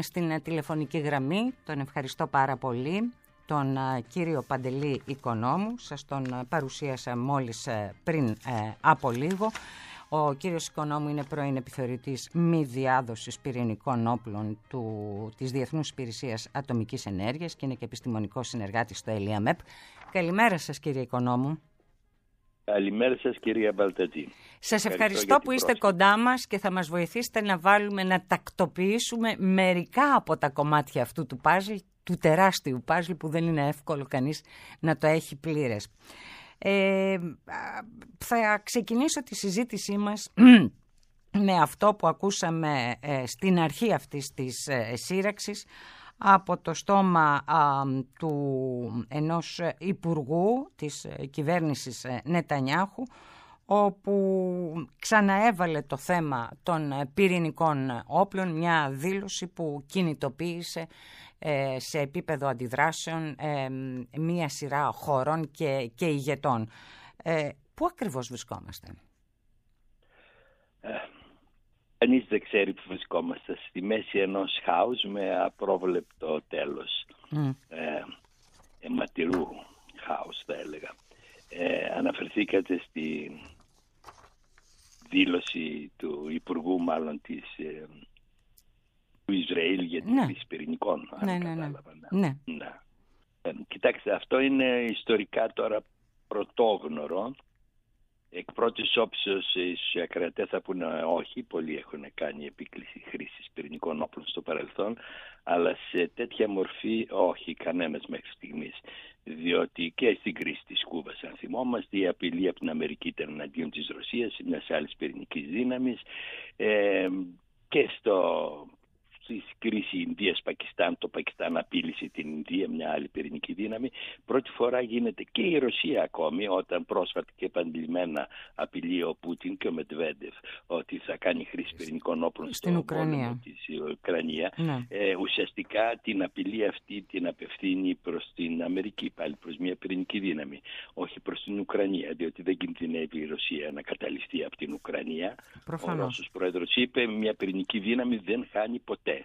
Στην τηλεφωνική γραμμή, τον ευχαριστώ πάρα πολύ, τον κύριο Παντελή Οικονόμου, σας τον παρουσίασα μόλις πριν από λίγο. Ο κύριος Οικονόμου είναι πρώην επιθεωρητής μη διάδοσης πυρηνικών όπλων του, της Διεθνούς Υπηρεσίας Ατομικής Ενέργειας και είναι και επιστημονικός συνεργάτης στο ΕΛΙΑΜΕΠ. Καλημέρα σας κύριε Οικονόμου. Καλημέρα σας κυρία Μπαλτατζή. Σας ευχαριστώ, που είστε κοντά μας και θα μας βοηθήσετε να βάλουμε, να τακτοποιήσουμε μερικά από τα κομμάτια αυτού του πάζλ, του τεράστιου πάζλ που δεν είναι εύκολο κανείς να το έχει πλήρες. Ε, θα ξεκινήσω τη συζήτησή μας με αυτό που ακούσαμε ε, στην αρχή αυτής της ε, σύραξης από το στόμα του ενός υπουργού της κυβέρνησης Νετανιάχου όπου ξαναέβαλε το θέμα των πυρηνικών όπλων, μια δήλωση που κινητοποίησε ε, σε επίπεδο αντιδράσεων ε, μία σειρά χωρών και, και ηγετών. Ε, πού ακριβώς βρισκόμαστε; Κανείς δεν ξέρει που βρισκόμαστε. Στη μέση ενός χάους με απρόβλεπτο τέλος. Mm. Ε, αιματηρού χάους θα έλεγα. αναφερθήκατε στη δήλωση του Υπουργού μάλλον της του Ισραήλ για τη ναι. πυρηνικών. Ναι, ναι, ναι, ναι. ναι. Ε, κοιτάξτε, αυτό είναι ιστορικά τώρα πρωτόγνωρο. Εκ πρώτης όψεως οι ακρατέ θα πούνε όχι, πολλοί έχουν κάνει επίκληση χρήσης πυρηνικών όπλων στο παρελθόν, αλλά σε τέτοια μορφή όχι, κανένας μέχρι στιγμής. Διότι και στην κρίση της Κούβας, αν θυμόμαστε, η απειλή από την Αμερική ήταν εναντίον της Ρωσίας, μιας άλλης πυρηνικής δύναμης. Ε, και στο στη κρίσης Ινδίας-Πακιστάν, το Πακιστάν απείλησε την Ινδία, μια άλλη πυρηνική δύναμη. Πρώτη φορά γίνεται και η Ρωσία ακόμη, όταν πρόσφατα και επανειλημμένα απειλεί ο Πούτιν και ο Μετβέντεφ ότι θα κάνει χρήση πυρηνικών όπλων στην Ουκρανία. Της Ουκρανία. Ναι. Ε, ουσιαστικά την απειλή αυτή την απευθύνει προς την Αμερική, πάλι προς μια πυρηνική δύναμη, όχι προς την Ουκρανία, διότι δεν κινδυνεύει η Ρωσία να καταληφθεί από την Ουκρανία. Προφανώς. Ο Ρώσος πρόεδρος είπε μια πυρηνική δύναμη δεν χάνει ποτέ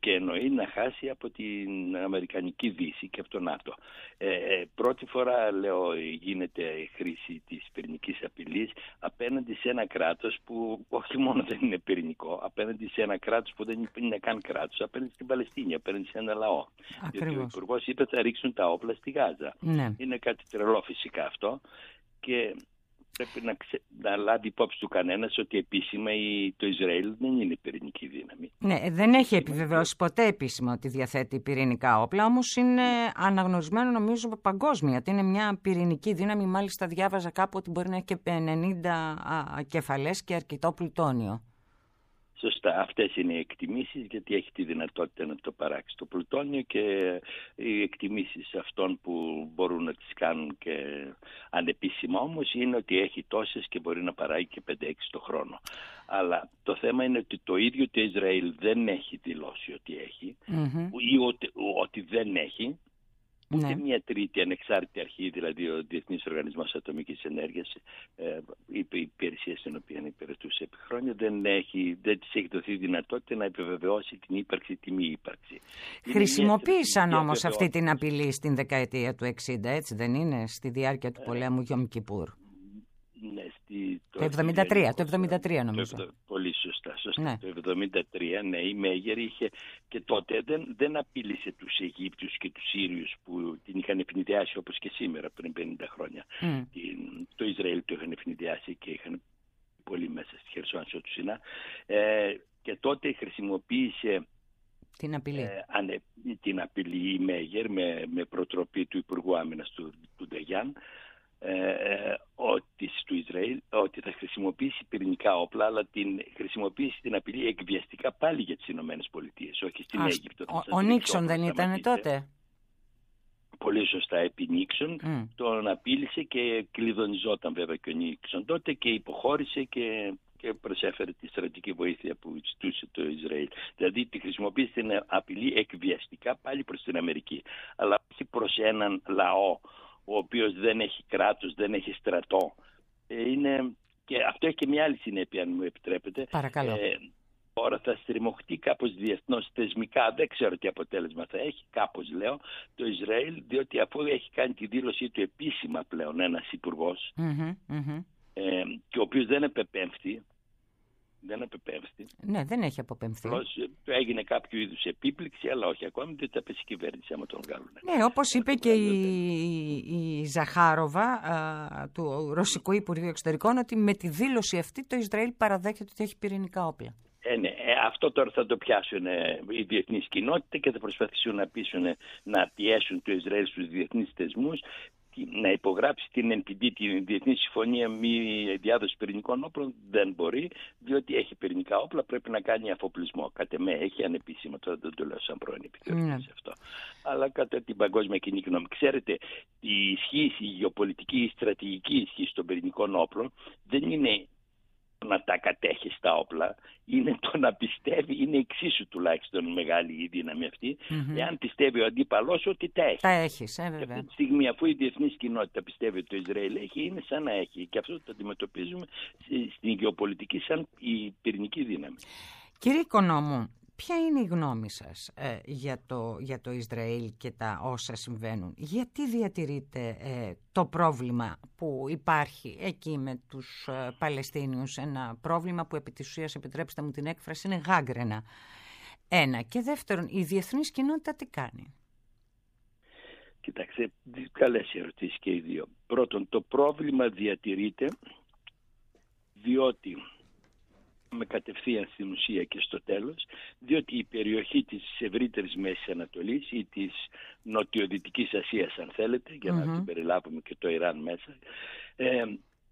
και εννοεί να χάσει από την Αμερικανική Δύση και από τον ΝΑΤΟ. Ε, ε, πρώτη φορά, λέω, γίνεται η χρήση της πυρηνικής απειλής απέναντι σε ένα κράτος που όχι μόνο δεν είναι πυρηνικό, απέναντι σε ένα κράτος που δεν είναι καν κράτος, απέναντι στην Παλαιστίνη, απέναντι σε ένα λαό. Ακριβώς. ο Υπουργός είπε θα ρίξουν τα όπλα στη Γάζα. Ναι. Είναι κάτι τρελό φυσικά αυτό και πρέπει να, ξε... να λάβει υπόψη του κανένας ότι επίσημα η... το Ισραήλ δεν είναι πυρηνική δύναμη. Ναι, δεν έχει επιβεβαιώσει ποτέ επίσημα ότι διαθέτει πυρηνικά όπλα, όμως είναι αναγνωρισμένο νομίζω παγκόσμια ότι είναι μια πυρηνική δύναμη. Μάλιστα, διάβαζα κάπου ότι μπορεί να έχει και 90 κεφαλές και αρκετό πλουτόνιο. Σωστά, αυτές είναι οι εκτιμήσεις γιατί έχει τη δυνατότητα να το παράξει το πλουτόνιο και οι εκτιμήσεις αυτών που μπορούν να τις κάνουν και ανεπίσημα όμως είναι ότι έχει τόσες και μπορεί να παράγει και 5-6 το χρόνο. Αλλά το θέμα είναι ότι το ίδιο το Ισραήλ δεν έχει δηλώσει ότι ή ότι, ότι δεν έχει Ούτε ναι. μια τρίτη ανεξάρτητη αρχή, δηλαδή ο Διεθνής Οργανισμός Ατομικής Ενέργειας, ε, η υπηρεσία στην οποία υπηρετούσε επί χρόνια, δεν, έχει, δεν της έχει δοθεί δυνατότητα να επιβεβαιώσει την ύπαρξη, τη μη ύπαρξη. Χρησιμοποίησαν όμως αυτή την απειλή στην δεκαετία του 60, έτσι δεν είναι, στη διάρκεια του ε, πολέμου Γιώμ Κιπούρ. Ναι, στη, το, το 73, το 73 νομίζω. Το, πολύ σωστά, σωστά. Ναι. Το 73, ναι, η Μέγερ είχε και τότε δεν, δεν απείλησε τους Αιγύπτιους και τους Σύριους που την είχαν ευνηδιάσει όπως και σήμερα πριν 50 χρόνια. Mm. Την, το Ισραήλ το είχαν ευνηδιάσει και είχαν πολύ μέσα στη Χερσόνησο του Σινά. Ε, και τότε χρησιμοποίησε την απειλή. Ε, ανε, την απειλή η Μέγερ με, με προτροπή του Υπουργού Άμυνας του, του Ντεγιάν ε, ότι, του Ισραήλ, ότι θα χρησιμοποιήσει πυρηνικά όπλα, αλλά την χρησιμοποιήσει την απειλή εκβιαστικά πάλι για τις Ηνωμένες Πολιτείες, όχι στην Ας, Αίγυπτο. Ο, ο Νίξον δεν ήταν τότε; Πολύ σωστά επί Νίξον, mm. τον απείλησε και κλειδονιζόταν βέβαια και ο Νίξον τότε και υποχώρησε και και προσέφερε τη στρατική βοήθεια που ζητούσε το Ισραήλ. Δηλαδή τη χρησιμοποίησε την απειλή εκβιαστικά πάλι προς την Αμερική, αλλά όχι προς έναν λαό ο οποίος δεν έχει κράτος, δεν έχει στρατό. Ε, είναι, και αυτό έχει και μια άλλη συνέπεια, αν μου επιτρέπετε. Παρακαλώ. Ε, Τώρα θα στριμωχτεί κάπως διεθνώς θεσμικά, δεν ξέρω τι αποτέλεσμα θα έχει, κάπως λέω, το Ισραήλ, διότι αφού έχει κάνει τη δήλωσή του επίσημα πλέον ένας ε, και ο οποίος δεν επεπέμφθη, δεν επεπέμφθη. Ναι, δεν έχει αποπέμφθει. Απλώς ε, έγινε κάποιο είδους επίπληξη, αλλά όχι ακόμη, δεν τα πέσει η κυβέρνηση άμα τον βγάλουν. Ναι, όπως είπε και η, η Ζαχάροβα α, του Ρωσικού Υπουργείου Εξωτερικών, ότι με τη δήλωση αυτή το Ισραήλ παραδέχεται ότι έχει πυρηνικά όπλα. Ε, ναι, ε, αυτό τώρα θα το πιάσουν οι διεθνεί κοινότητα και θα προσπαθήσουν να πείσουν να πιέσουν το Ισραήλ στους διεθνείς θεσμούς να υπογράψει την NPD, την Διεθνή Συμφωνία Μη Διάδοσης Πυρηνικών Όπλων, δεν μπορεί, διότι έχει πυρηνικά όπλα, πρέπει να κάνει αφοπλισμό. Κατ' εμέ έχει ανεπίσημα, τώρα δεν το λέω σαν πρώην επιθεωρητή mm. αυτό. Αλλά κατά την παγκόσμια κοινή γνώμη. Ξέρετε, η ισχύ, η γεωπολιτική, η στρατηγική ισχύ των πυρηνικών όπλων δεν είναι να τα κατέχει τα όπλα, είναι το να πιστεύει, είναι εξίσου τουλάχιστον μεγάλη η δύναμη αυτή, mm-hmm. εάν πιστεύει ο αντίπαλός ότι τα έχει. Τα έχεις, ε, βέβαια. Αυτή τη στιγμή, αφού η διεθνής κοινότητα πιστεύει ότι το Ισραήλ έχει, είναι σαν να έχει. Και αυτό το αντιμετωπίζουμε στην γεωπολιτική σαν η πυρηνική δύναμη. Κύριε Οικονόμου, Ποια είναι η γνώμη σας ε, για, το, για το Ισραήλ και τα όσα συμβαίνουν; Γιατί διατηρείτε ε, το πρόβλημα που υπάρχει εκεί με τους ε, Παλαιστίνιους; Ένα πρόβλημα που επί της ουσίας, επιτρέψτε μου την έκφραση, είναι γάγκρενα. Ένα. Και δεύτερον, η διεθνής κοινότητα τι κάνει; Κοιτάξτε, καλές ερωτήσεις και οι δύο. Πρώτον, το πρόβλημα διατηρείται διότι με κατευθείαν στην ουσία και στο τέλος, διότι η περιοχή της ευρύτερης Μέσης Ανατολής ή της Νοτιοδυτικής Ασίας αν θέλετε, για να την περιλάβουμε και το Ιράν μέσα, ε,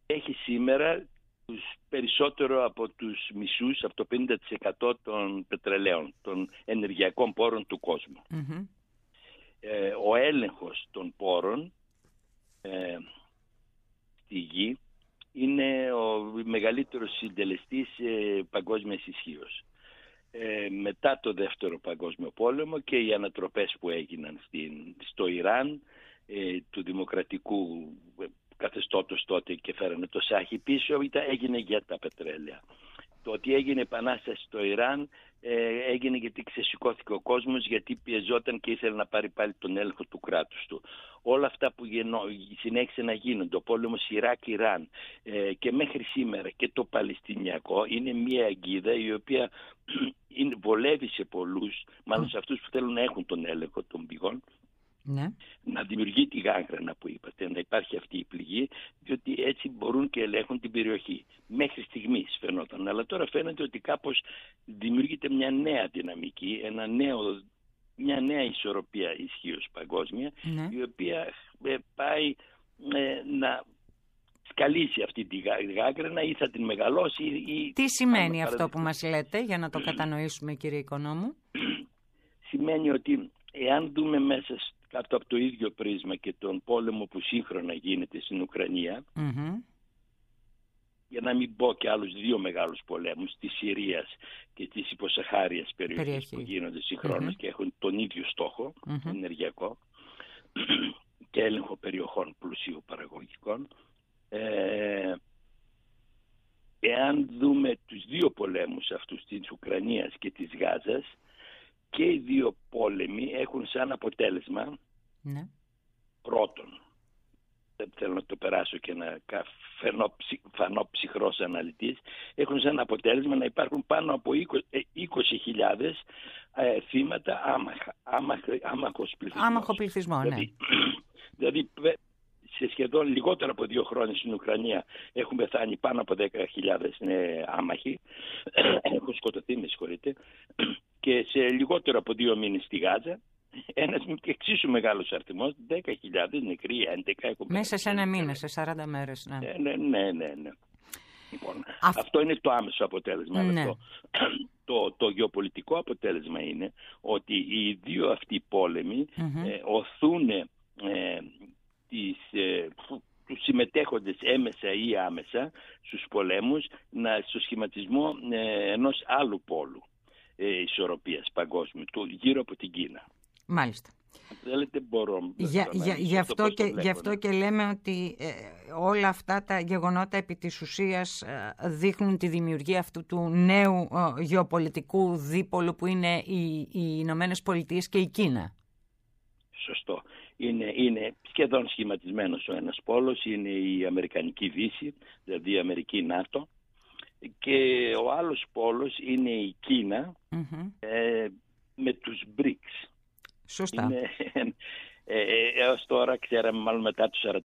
έχει σήμερα τους περισσότερο από τους μισούς, από το 50% των πετρελαίων, των ενεργειακών πόρων του κόσμου. Ε, ο έλεγχος των πόρων ε, στη γη είναι ο μεγαλύτερος συντελεστής ε, παγκόσμιας ισχύως. Ε, μετά το δεύτερο παγκόσμιο πόλεμο και οι ανατροπές που έγιναν στην, στο Ιράν ε, του δημοκρατικού ε, καθεστώτος τότε και φέρανε το Σάχη πίσω ήταν, έγινε για τα πετρέλαια. Το ότι έγινε επανάσταση στο Ιράν ε, έγινε γιατί ξεσηκώθηκε ο κόσμος γιατί πιεζόταν και ήθελε να πάρει πάλι τον έλεγχο του κράτους του. Όλα αυτά που γεννώ, συνέχισε να γίνονται, ο πόλεμος Ιράκ-Ιράν ε, και μέχρι σήμερα και το Παλαιστινιακό είναι μια αγκίδα η οποία βολεύει σε πολλούς, μάλλον σε αυτούς που θέλουν να έχουν τον έλεγχο των πηγών ναι. να δημιουργεί τη γάγρανα που είπατε, να υπάρχει αυτή η πληγή, διότι έτσι μπορούν και ελέγχουν την περιοχή. Μέχρι στιγμής φαινόταν, αλλά τώρα φαίνεται ότι κάπως δημιουργείται μια νέα δυναμική, ένα νέο, μια νέα ισορροπία ισχύως παγκόσμια, ναι. η οποία ε, πάει ε, να σκαλίσει αυτή τη γάγρανα ή θα την μεγαλώσει. Ή, Τι σημαίνει αυτό που μας λέτε για να το κατανοήσουμε κύριε Οικονόμου; σημαίνει ότι εάν δούμε μέσα κάτω από το ίδιο πρίσμα και τον πόλεμο που σύγχρονα γίνεται στην ουκρανια για να μην πω και άλλους δύο μεγάλους πολέμους της Συρίας και της υποσαχάριας περιοχής που γίνονται και έχουν τον ίδιο ενεργειακό και έλεγχο περιοχών πλουσίου παραγωγικών. Ε, εάν δούμε τους δύο πολέμους αυτούς της Ουκρανίας και της Γάζας και οι δύο πόλεμοι έχουν σαν αποτέλεσμα ναι. πρώτον δεν θέλω να το περάσω και να φανώ, φανώ ψυχρός αναλυτής έχουν σαν αποτέλεσμα να υπάρχουν πάνω από 20.000 ε, ε, θύματα άμαχα, άμαχος πληθυσμός. Άμαχο πληθυσμό, ναι. Δηλαδή, δηλαδή σε σχεδόν λιγότερο από δύο χρόνια στην Ουκρανία έχουν πεθάνει πάνω από 10.000 ε, άμαχοι, έχουν σκοτωθεί με συγχωρείτε, και σε λιγότερο από δύο μήνες στη Γάζα ένας εξίσου μεγάλος αριθμός, 10.000 νεκροί, 11 έχουν Μέσα σε ένα μήνα, σε 40 μέρες. Ναι. Ε, ναι, ναι, ναι. ναι. Λοιπόν, Αυτό είναι το άμεσο αποτέλεσμα. Ναι. Το, το, το γεωπολιτικό αποτέλεσμα είναι ότι οι δύο αυτοί πόλεμοι ε, οθούν ε, τις, ε, τους συμμετέχοντες έμεσα ή άμεσα στους πολέμους να, στο σχηματισμό ε, ενός άλλου πόλου ε, ισορροπίας παγκόσμιου, του, γύρω από την Κίνα. Μάλιστα. θέλετε μπορώ. Για, για, γι, αυτό και, γι' αυτό και λέμε ότι ε, όλα αυτά τα γεγονότα επί της ουσίας ε, δείχνουν τη δημιουργία αυτού του νέου ε, γεωπολιτικού δίπολου που είναι οι, οι Ηνωμένες Πολιτείες και η Κίνα. Σωστό. Είναι, είναι σχεδόν σχηματισμένος ο ένας πόλος, είναι η Αμερικανική Δύση, δηλαδή η Αμερική ΝΑΤΟ και ο άλλος πόλος είναι η κινα με τους BRICS. Σωστά. Είναι, ε, ε, έως τώρα ξέραμε, μάλλον μετά το